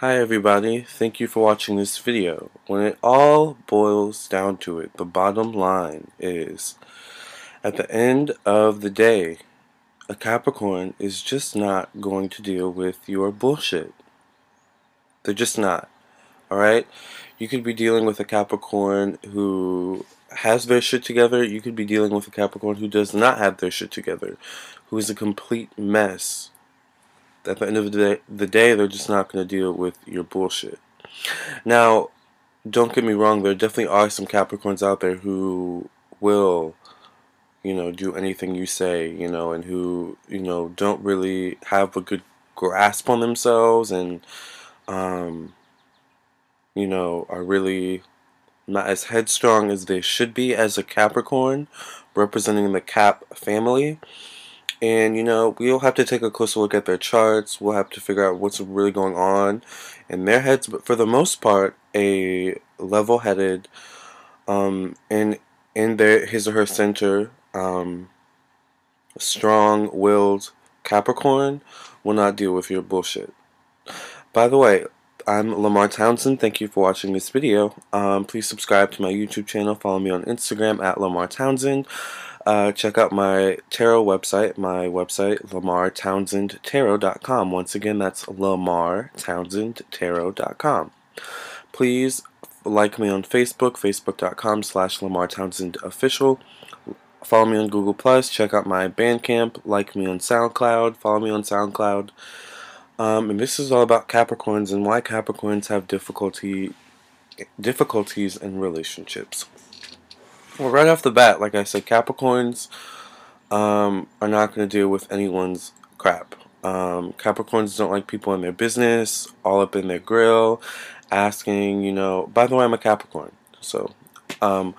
Hi everybody, thank you for watching this video. When it all boils down to it, the bottom line is, at the end of the day, a Capricorn is just not going to deal with your bullshit. They're just not. Alright? You could be dealing with a Capricorn who has their shit together. You could be dealing with a Capricorn who does not have their shit together. Who is a complete mess at the end of the day, the day they're just not going to deal with your bullshit. Now, don't get me wrong, there definitely are some Capricorns out there who will, you know, do anything you say, you know, and who, you know, don't really have a good grasp on themselves and, um, you know, are really not as headstrong as they should be as a Capricorn representing the Cap family. And, you know, we'll have to take a closer look at their charts. We'll have to figure out what's really going on in their heads. But for the most part, a level headed, um, in, in their, his or her center, um, strong willed Capricorn will not deal with your bullshit. By the way, I'm Lamar Townsend. Thank you for watching this video. Um, please subscribe to my YouTube channel. Follow me on Instagram at Lamar Townsend. Uh, check out my tarot website, my website, lamartownsendtarot.com. Once again, that's lamartownsendtarot.com. Please like me on Facebook, facebook.com slash lamartownsendofficial. Follow me on Google+, Plus. check out my Bandcamp, like me on SoundCloud, follow me on SoundCloud. Um, and this is all about Capricorns and why Capricorns have difficulty difficulties in relationships. Well, right off the bat, like I said, Capricorns um, are not going to deal with anyone's crap. Um, Capricorns don't like people in their business, all up in their grill, asking, you know, by the way, I'm a Capricorn. So, um,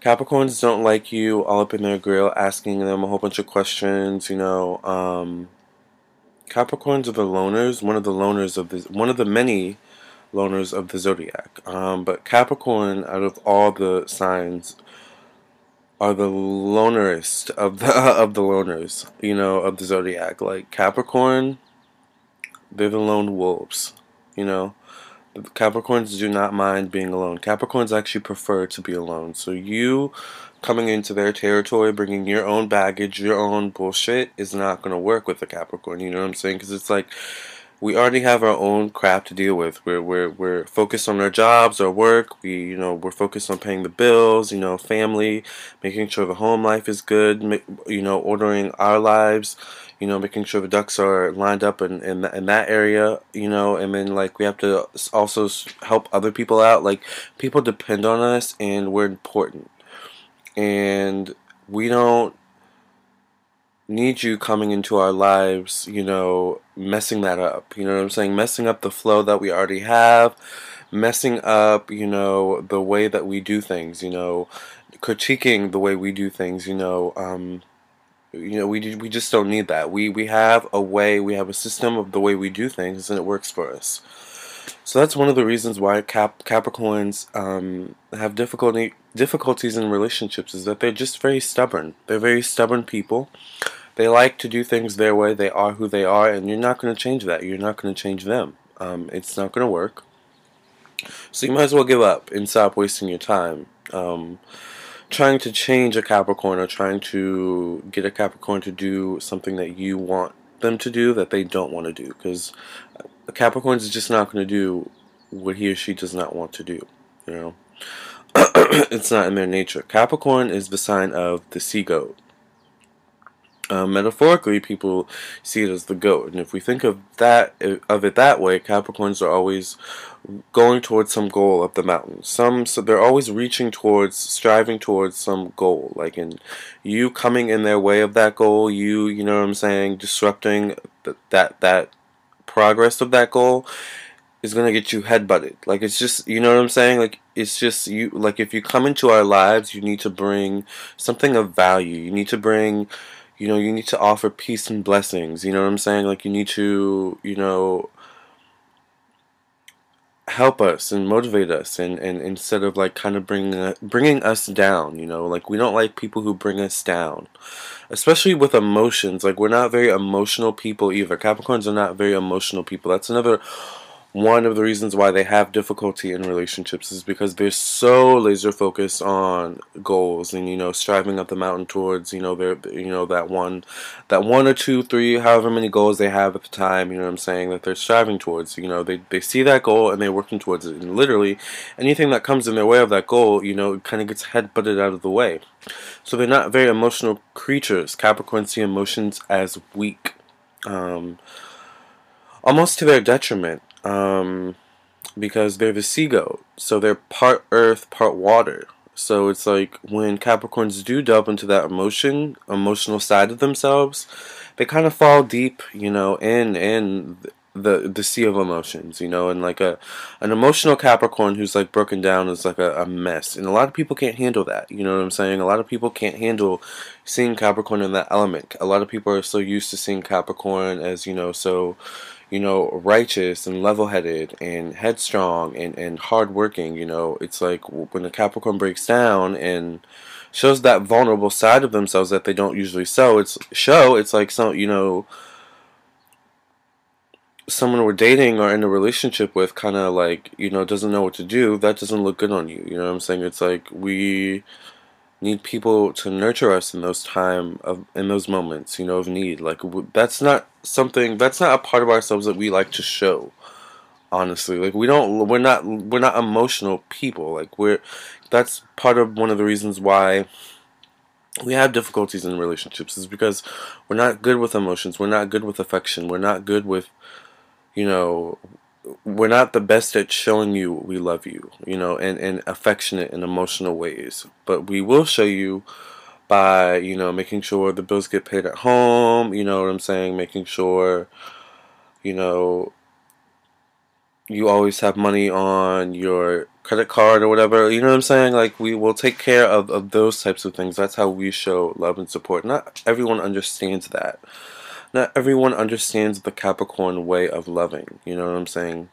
Capricorns don't like you all up in their grill, asking them a whole bunch of questions, you know. Um, Capricorns are the loners, one of the loners of this, one of the many loners of the zodiac. Um, but Capricorn, out of all the signs, are the lonerest of the of the loners, you know, of the zodiac. Like Capricorn, they're the lone wolves, you know. Capricorns do not mind being alone. Capricorns actually prefer to be alone. So you coming into their territory, bringing your own baggage, your own bullshit, is not going to work with a Capricorn. You know what I'm saying? Because it's like we already have our own crap to deal with. We're we're we're focused on our jobs, our work. We you know we're focused on paying the bills. You know, family, making sure the home life is good. You know, ordering our lives. You know, making sure the ducks are lined up in in, in that area. You know, and then like we have to also help other people out. Like people depend on us, and we're important. And we don't need you coming into our lives, you know, messing that up. You know what I'm saying? Messing up the flow that we already have, messing up, you know, the way that we do things, you know, critiquing the way we do things, you know, um, you know, we we just don't need that. We we have a way, we have a system of the way we do things, and it works for us. So that's one of the reasons why Cap Capricorns um, have difficulty difficulties in relationships is that they're just very stubborn. They're very stubborn people. They like to do things their way. They are who they are, and you're not going to change that. You're not going to change them. Um, it's not going to work. So you might as well give up and stop wasting your time um, trying to change a Capricorn or trying to get a Capricorn to do something that you want them to do that they don't want to do. Because a Capricorn is just not going to do what he or she does not want to do. You know, it's not in their nature. Capricorn is the sign of the sea goat. Uh, metaphorically, people see it as the goat, and if we think of that of it that way, Capricorns are always going towards some goal up the mountain. Some so they're always reaching towards, striving towards some goal. Like in you coming in their way of that goal, you you know what I'm saying, disrupting th- that that progress of that goal is gonna get you headbutted. Like it's just you know what I'm saying. Like it's just you. Like if you come into our lives, you need to bring something of value. You need to bring you know, you need to offer peace and blessings. You know what I'm saying? Like you need to, you know, help us and motivate us and, and instead of like kind of bringing uh, bringing us down you know like we don't like people who bring us down especially with emotions like we're not very emotional people either capricorns are not very emotional people that's another one of the reasons why they have difficulty in relationships is because they're so laser focused on goals and you know striving up the mountain towards you know their you know that one that one or two three however many goals they have at the time you know what I'm saying that they're striving towards. You know they they see that goal and they're working towards it. And literally anything that comes in their way of that goal you know kind of gets head butted out of the way. So they're not very emotional creatures Capricorn see emotions as weak um, almost to their detriment um, because they're the sea goat. So they're part earth, part water. So it's like when Capricorns do delve into that emotion, emotional side of themselves, they kind of fall deep, you know, in in the the sea of emotions, you know, and like a an emotional Capricorn who's like broken down is like a, a mess, and a lot of people can't handle that. You know what I'm saying? A lot of people can't handle seeing Capricorn in that element. A lot of people are so used to seeing Capricorn as you know so you know, righteous and level headed and headstrong and, and hardworking. You know, it's like when a Capricorn breaks down and shows that vulnerable side of themselves that they don't usually show, it's show, it's like some, you know, someone we're dating or in a relationship with kind of like, you know, doesn't know what to do, that doesn't look good on you. You know what I'm saying? It's like we need people to nurture us in those time of in those moments you know of need. Like that's not something that's not a part of ourselves that we like to show honestly. Like we don't we're not we're not emotional people. Like we're that's part of one of the reasons why we have difficulties in relationships is because we're not good with emotions. We're not good with affection. We're not good with you know we're not the best at showing you we love you, you know, in, in affectionate and emotional ways. But we will show you by, you know, making sure the bills get paid at home, you know what I'm saying? Making sure, you know, you always have money on your credit card or whatever. You know what I'm saying? Like, we will take care of, of those types of things. That's how we show love and support. Not everyone understands that not everyone understands the Capricorn way of loving. You know what I'm saying?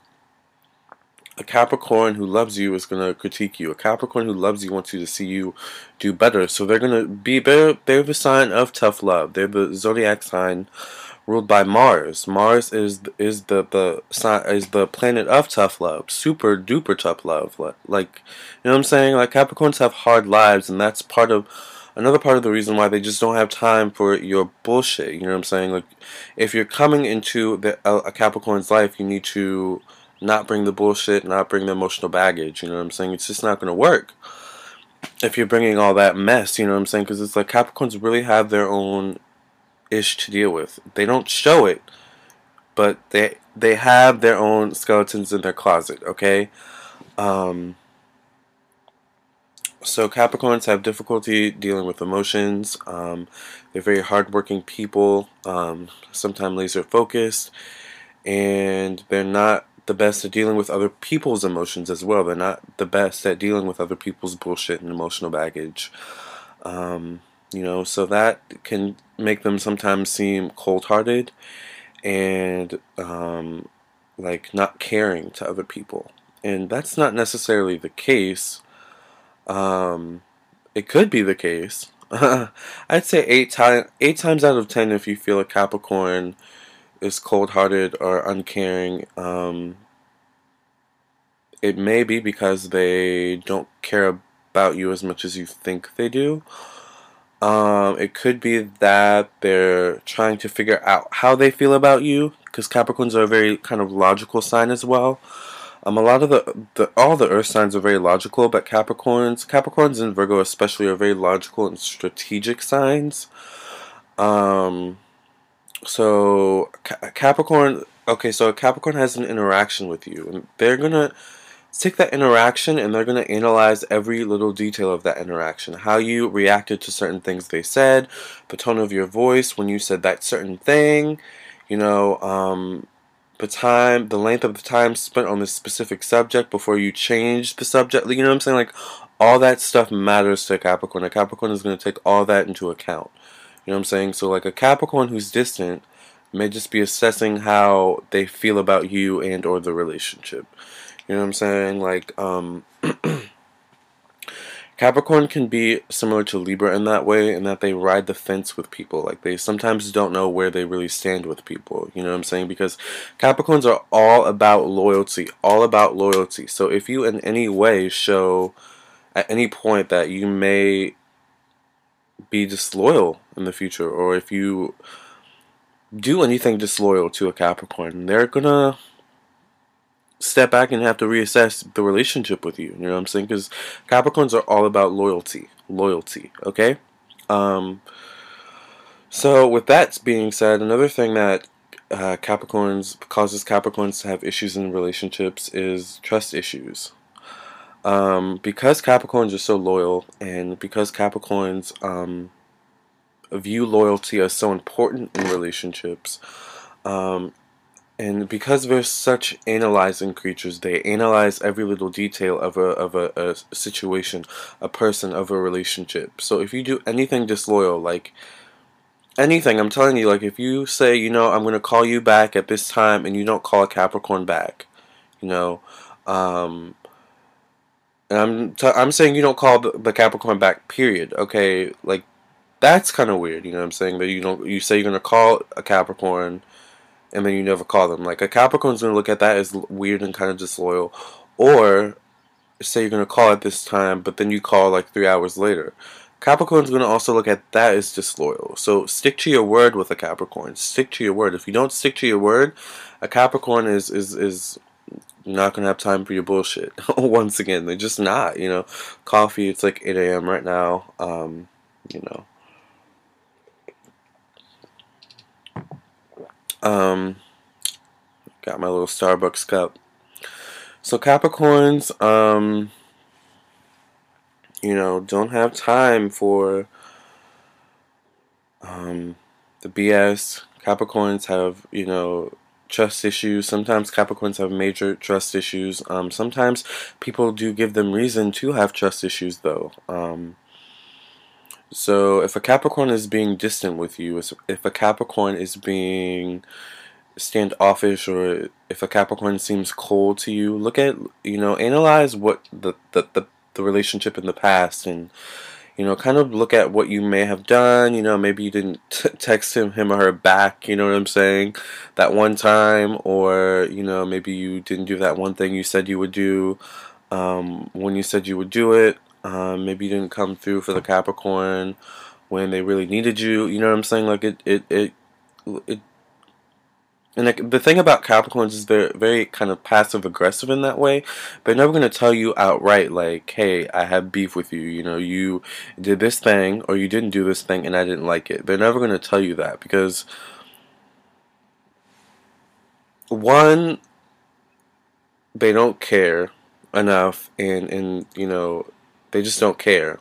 A Capricorn who loves you is going to critique you. A Capricorn who loves you wants you to see you do better. So they're going to be they're, they're the sign of tough love. They're the zodiac sign ruled by Mars. Mars is is the the sign is the planet of tough love, super duper tough love. Like you know what I'm saying? Like Capricorns have hard lives, and that's part of another part of the reason why they just don't have time for your bullshit. You know what I'm saying? Like, if you're coming into the, a Capricorn's life, you need to not bring the bullshit, not bring the emotional baggage. You know what I'm saying? It's just not going to work if you're bringing all that mess. You know what I'm saying? Because it's like Capricorns really have their own ish to deal with. They don't show it, but they they have their own skeletons in their closet. Okay. Um, so Capricorns have difficulty dealing with emotions. Um, they're very hardworking people, um, sometimes laser focused, and they're not the best at dealing with other people's emotions as well. They're not the best at dealing with other people's bullshit and emotional baggage. Um, you know, so that can make them sometimes seem cold-hearted and um, like not caring to other people. And that's not necessarily the case um, it could be the case. I'd say eight times eight times out of ten, if you feel a Capricorn is cold-hearted or uncaring, um, it may be because they don't care about you as much as you think they do. Um, it could be that they're trying to figure out how they feel about you, because Capricorns are a very kind of logical sign as well. Um, a lot of the, the all the Earth signs are very logical, but Capricorns, Capricorns and Virgo especially, are very logical and strategic signs. Um, so Capricorn, okay, so a Capricorn has an interaction with you, and they're gonna take that interaction and they're gonna analyze every little detail of that interaction, how you reacted to certain things they said, the tone of your voice when you said that certain thing, you know. Um, the time, the length of the time spent on this specific subject before you change the subject. You know what I'm saying? Like, all that stuff matters to a Capricorn. A Capricorn is going to take all that into account. You know what I'm saying? So, like, a Capricorn who's distant may just be assessing how they feel about you and or the relationship. You know what I'm saying? Like, um... Capricorn can be similar to Libra in that way, in that they ride the fence with people. Like they sometimes don't know where they really stand with people. You know what I'm saying? Because Capricorns are all about loyalty, all about loyalty. So if you in any way show at any point that you may be disloyal in the future, or if you do anything disloyal to a Capricorn, they're gonna step back and have to reassess the relationship with you. You know what I'm saying? Because Capricorns are all about loyalty. Loyalty, okay? Um, so, with that being said, another thing that uh, Capricorns causes Capricorns to have issues in relationships is trust issues. Um, because Capricorns are so loyal, and because Capricorns um, view loyalty as so important in relationships, um, and because they're such analyzing creatures, they analyze every little detail of a of a, a, situation, a person, of a relationship. So if you do anything disloyal, like anything, I'm telling you, like if you say, you know, I'm gonna call you back at this time, and you don't call a Capricorn back, you know, um, and I'm t- I'm saying you don't call the, Capricorn back. Period. Okay, like that's kind of weird. You know what I'm saying? That you don't you say you're gonna call a Capricorn and then you never call them. Like a Capricorn's gonna look at that as weird and kind of disloyal, or say you're gonna call at this time, but then you call like three hours later. Capricorn's gonna also look at that as disloyal. So stick to your word with a Capricorn. Stick to your word. If you don't stick to your word, a Capricorn is is is not gonna have time for your bullshit. Once again, they're just not. You know, coffee. It's like 8 a.m. right now. Um, you know. Um, got my little Starbucks cup. So Capricorns, um, you know, don't have time for um, the BS. Capricorns have, you know, trust issues. Sometimes Capricorns have major trust issues. Um, sometimes people do give them reason to have trust issues, though. Um, so if a Capricorn is being distant with you, if a Capricorn is being standoffish or if a Capricorn seems cold to you, look at, you know, analyze what the, the, the, the relationship in the past and, you know, kind of look at what you may have done. You know, maybe you didn't text him, him or her back, you know what I'm saying, that one time, or, you know, maybe you didn't do that one thing you said you would do um, when you said you would do it. Um, maybe you didn't come through for the Capricorn when they really needed you. You know what I'm saying? Like it, it, it, it. And like, the thing about Capricorns is they're very kind of passive aggressive in that way. They're never going to tell you outright, like, hey, I have beef with you. You know, you did this thing or you didn't do this thing and I didn't like it. They're never going to tell you that because, one, they don't care enough and, and you know, they just don't care.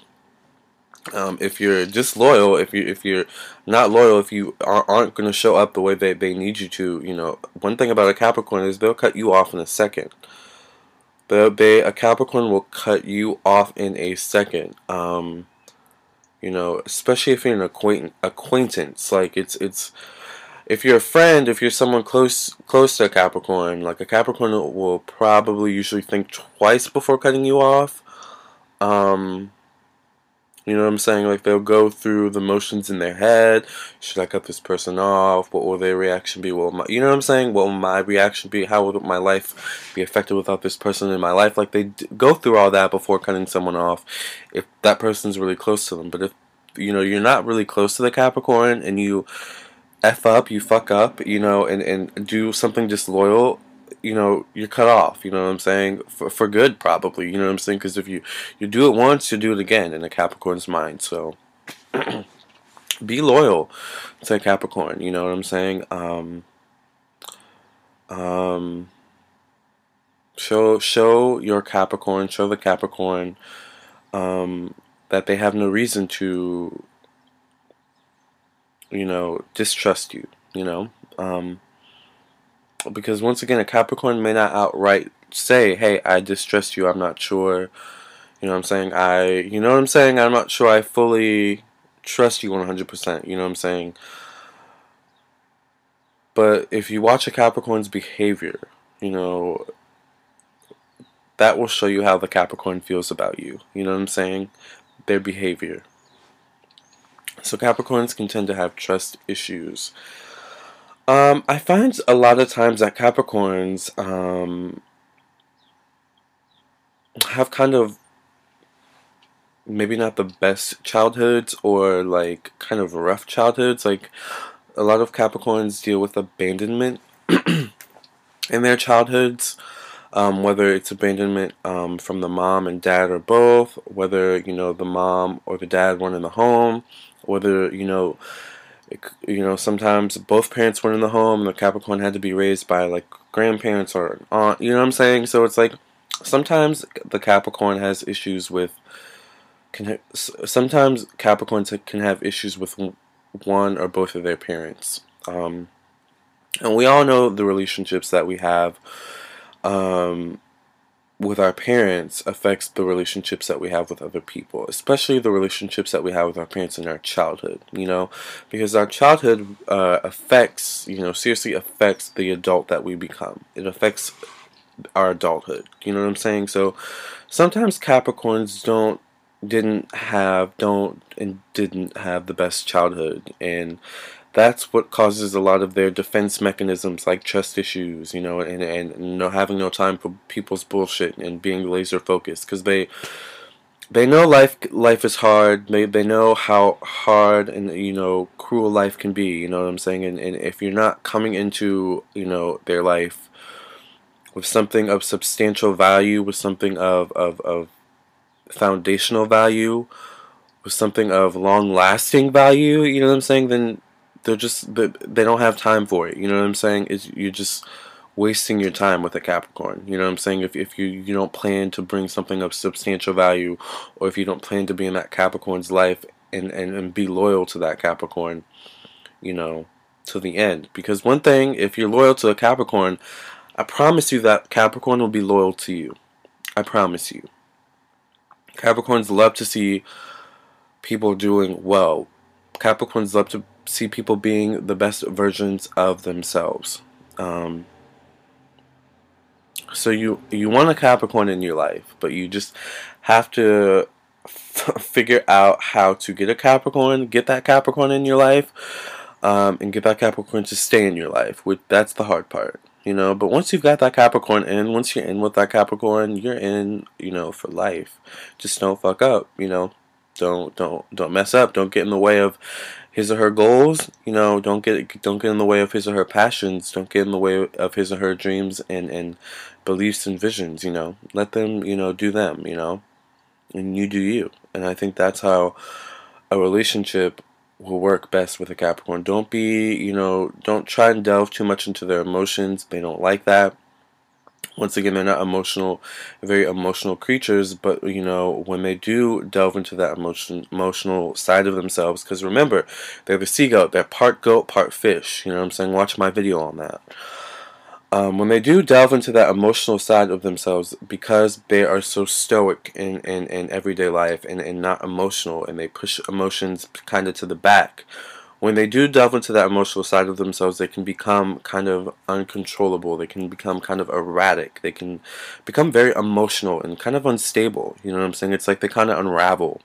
Um, if you're disloyal, if you if you're not loyal, if you aren't going to show up the way they, they need you to, you know, one thing about a Capricorn is they'll cut you off in a second. They, they a Capricorn will cut you off in a second. Um, you know, especially if you're an. Acquaintance, like it's it's if you're a friend, if you're someone close close to a Capricorn, like a Capricorn will probably usually think twice before cutting you off. Um, you know what I'm saying? Like they'll go through the motions in their head. Should I cut this person off? What will their reaction be? Will my, you know what I'm saying? What will my reaction be? How will my life be affected without this person in my life? Like they d- go through all that before cutting someone off. If that person's really close to them, but if you know you're not really close to the Capricorn and you f up, you fuck up, you know, and and do something disloyal you know you're cut off you know what i'm saying? For, for good probably you know what i'm saying? Because if you you do it once you do it again in a capricorn's mind so be loyal to capricorn you know what i'm saying? Um um show show your capricorn show the capricorn um that they have no reason to you know distrust you you know? Um because once again, a Capricorn may not outright say, "Hey, I distrust you. I'm not sure." You know what I'm saying? I, you know what I'm saying? I'm not sure I fully trust you 100%. You know what I'm saying? But if you watch a Capricorn's behavior, you know, that will show you how the Capricorn feels about you. You know what I'm saying? Their behavior. So Capricorns can tend to have trust issues. Um, I find a lot of times that Capricorns um, have kind of maybe not the best childhoods or like kind of rough childhoods. Like a lot of Capricorns deal with abandonment in their childhoods. Um, whether it's abandonment um, from the mom and dad or both, whether you know the mom or the dad weren't in the home, whether you know, it, you know sometimes both parents weren't in the home, the Capricorn had to be raised by like grandparents or an aunt. You know what I'm saying? So it's like sometimes the Capricorn has issues with. Can sometimes Capricorns can have issues with one or both of their parents. Um, and we all know the relationships that we have um, with our parents affects the relationships that we have with other people, especially the relationships that we have with our parents in our childhood, you know, because our childhood uh, affects, you know, seriously affects the adult that we become. It affects our adulthood, you know what I'm saying? So sometimes Capricorns don't didn't have don't and didn't have the best childhood and that's what causes a lot of their defense mechanisms like trust issues you know and and you know having no time for people's bullshit and being laser focused because they they know life life is hard. They they know how hard and you know cruel life can be you know what i'm saying? And, and if you're not coming into you know their life with something of substantial value with something of of, of foundational value with something of long lasting value, you know what I'm saying, then they're just they don't have time for it. You know what I'm saying? Is you're just wasting your time with a Capricorn. You know what I'm saying? If if you you don't plan to bring something of substantial value, or if you don't plan to be in that Capricorn's life and and, and be loyal to that Capricorn, you know, to the end. Because one thing, if you're loyal to a Capricorn, I promise you that Capricorn will be loyal to you. I promise you. Capricorns love to see people doing well. Capricorns love to see people being the best versions of themselves. Um, so you you want a Capricorn in your life, but you just have to f- figure out how to get a Capricorn, get that Capricorn in your life, um, and get that Capricorn to stay in your life. Which that's the hard part you know. But once you've got that Capricorn in, once you're in with that Capricorn, you're in, you know, for life. Just don't fuck up, you know. Don't don't don't mess up. Don't get in the way of his or her goals. You know, don't get don't get in the way of his or her passions. Don't get in the way of his or her dreams and and beliefs and visions. You know, let them you know do them. You know, and you do you. And I think that's how a relationship will work best with a Capricorn. Don't be, you know, don't try and delve too much into their emotions. They don't like that. Once again, they're not emotional, very emotional creatures, but you know, when they do delve into that emotion, emotional side of themselves, because remember, they're the sea goat, they're part goat, part fish. You know what I'm saying? Watch my video on that um, when they do delve into that emotional side of themselves, because they are so stoic in, in, in everyday life and, and not emotional, and they push emotions kind of to the back, when they do delve into that emotional side of themselves, they can become kind of uncontrollable. They can become kind of erratic. They can become very emotional and kind of unstable. You know what I'm saying? It's like they kind of unravel.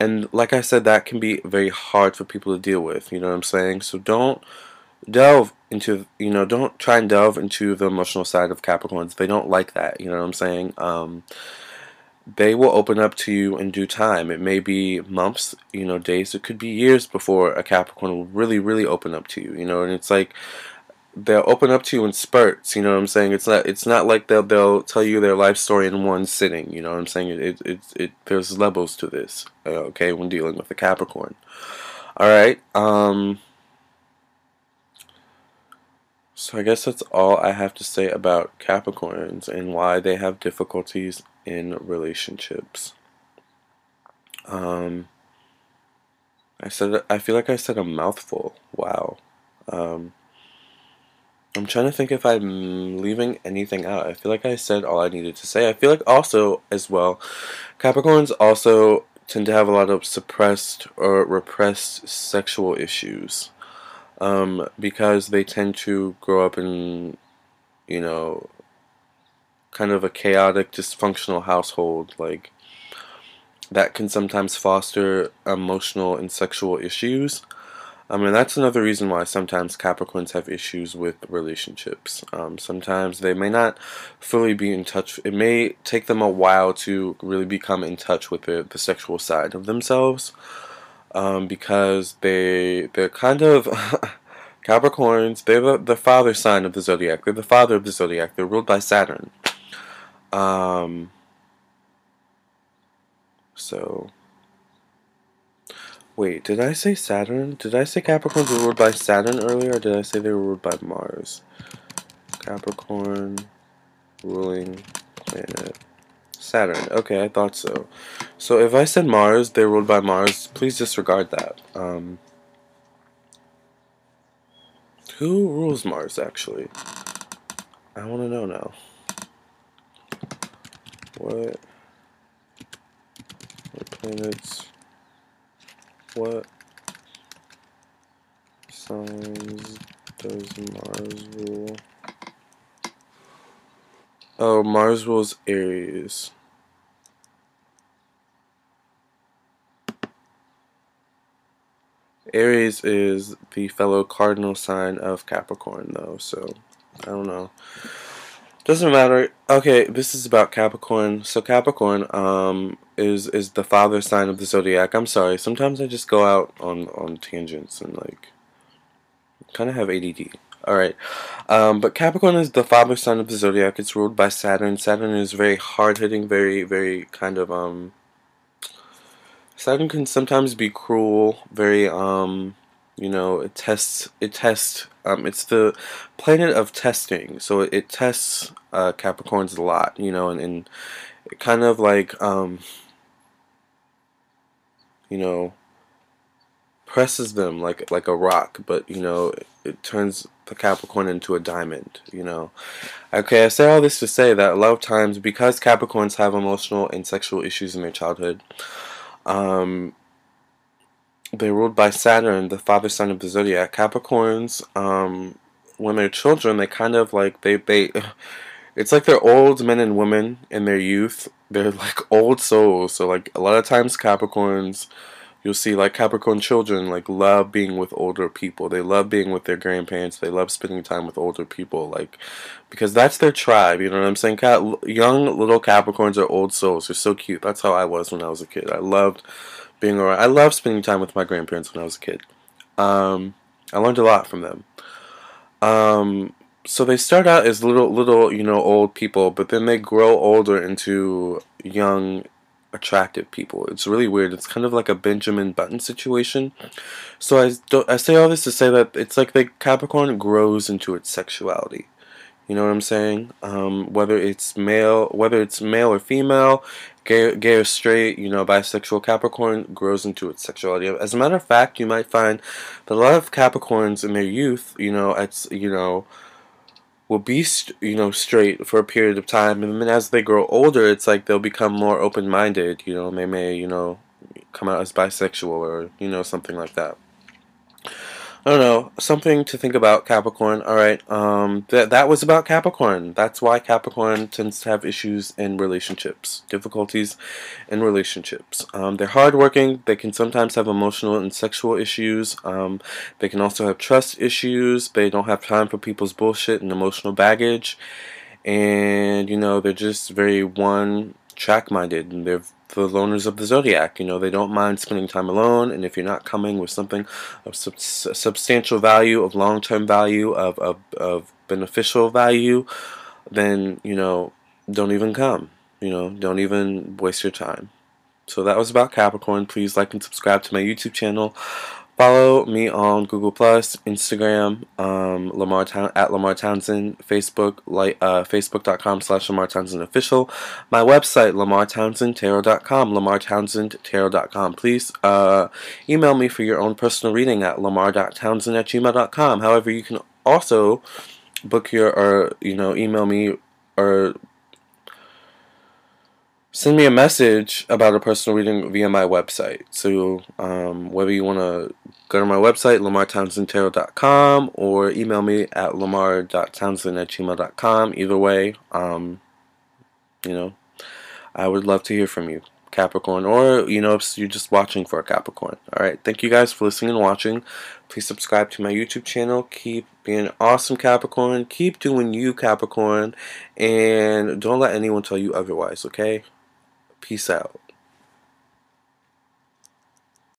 And like I said, that can be very hard for people to deal with. You know what I'm saying? So don't delve into you know don't try and delve into the emotional side of Capricorns. They don't like that. You know what I'm saying? Um, they will open up to you in due time. It may be months, you know, days. It could be years before a Capricorn will really, really open up to you. You know, and it's like they'll open up to you in spurts. You know what I'm saying? It's not. It's not like they'll they'll tell you their life story in one sitting. You know what I'm saying? It it it, there's levels to this. Uh, okay, when dealing with a Capricorn. All right. Um. So I guess that's all I have to say about Capricorns and why they have difficulties in relationships. Um, I said I feel like I said a mouthful. Wow. Um, I'm trying to think if I'm leaving anything out. I feel like I said all I needed to say. I feel like also as well, Capricorns also tend to have a lot of suppressed or repressed sexual issues um, because they tend to grow up in, you know, kind of a chaotic, dysfunctional household, like that can sometimes foster emotional and sexual issues. I mean, that's another reason why sometimes Capricorns have issues with relationships. Um, sometimes they may not fully be in touch. It may take them a while to really become in touch with the, the sexual side of themselves um, because they they're kind of Capricorns. They're the, the father sign of the zodiac. They're the father of the zodiac. They're ruled by Saturn. Um, so Wait, did I say Saturn? Did I say Capricorns were ruled by Saturn earlier, or did I say they were ruled by Mars? Capricorn ruling planet. Saturn. Okay, I thought so. So if I said Mars, they're ruled by Mars, please disregard that. Um, who rules Mars, actually? I want to know now. What? What planets? What signs does Mars rule? Oh, Mars rules Aries. Aries is the fellow cardinal sign of Capricorn, though, so I don't know. Doesn't matter. Okay, this is about Capricorn. So Capricorn um, is is the father sign of the zodiac. I'm sorry. Sometimes I just go out on on tangents and like kind of have ADD. All right, um, but Capricorn is the father sign of the zodiac. It's ruled by Saturn. Saturn is very hard hitting, very very kind of um. Saturn can sometimes be cruel, very um you know it tests it tests um, it's the planet of testing. So it, tests uh, capricorns a lot you know and, and it kind of like um, you know presses them like like a rock but you know it, it turns the capricorn into a diamond you know. Okay i say all this to say that a lot of times because capricorns have emotional and sexual issues in their childhood um, they're ruled by Saturn, the father sign of the zodiac. Capricorns, um, when they're children, they kind of like they they. It's like they're old men and women in their youth. They're like old souls. So like a lot of times Capricorns, you'll see like Capricorn children like love being with older people. They love being with their grandparents. They love spending time with older people. Like because that's their tribe. You know what I'm saying? young little Capricorns are old souls. They're so cute. That's how I was when I was a kid. I loved being around. I loved spending time with my grandparents when I was a kid. Um, I learned a lot from them. Um, so they start out as little, little, you know, old people, but then they grow older into young, attractive people. It's really weird. It's kind of like a Benjamin Button situation. So I, I say all this to say that it's like the Capricorn grows into its sexuality. You know what I'm saying? Um, whether it's male, whether it's male or female, gay, gay or straight, you know, bisexual Capricorn grows into its sexuality. As a matter of fact, you might find that a lot of Capricorns in their youth, you know, it's you know, will be you know straight for a period of time, and then as they grow older, it's like they'll become more open-minded. You know, they may you know come out as bisexual or you know something like that. I don't know, something to think about Capricorn. All right, um, that that was about Capricorn. That's why Capricorn tends to have issues in relationships, difficulties in relationships. Um, they're hardworking. They can sometimes have emotional and sexual issues. Um, they can also have trust issues. They don't have time for people's bullshit and emotional baggage, and you know they're just very one track minded and they're the loners of the zodiac. You know, they don't mind spending time alone, and if you're not coming with something of sub- substantial value, of long term value, of, of, of beneficial value, then, you know, don't even come. You know, don't even waste your time. So that was about Capricorn. Please like and subscribe to my YouTube channel. Follow me on Google Plus, Instagram, um, Lamar Town at Lamar Townsend, Facebook, like uh, Facebook.com slash Lamar Townsend official. My website, LamarTownsendTarot.com, LamarTownsendTarot.com. Please uh, email me for your own personal reading at Lamar.Townsend at gmail.com. However, you can also book your or you know email me or send me a message about a personal reading via my website. So, um, whether you want to go to my website, lamartownsendtarot.com, or email me at lamar.townsend at gmail.com, either way, um, You know, I would love to hear from you. Capricorn, or you know, if you're just watching for a Capricorn. All right, thank you guys for listening and watching. Please subscribe to my YouTube channel. Keep being awesome, Capricorn. Keep doing you, Capricorn, and don't let anyone tell you otherwise. Okay, peace out.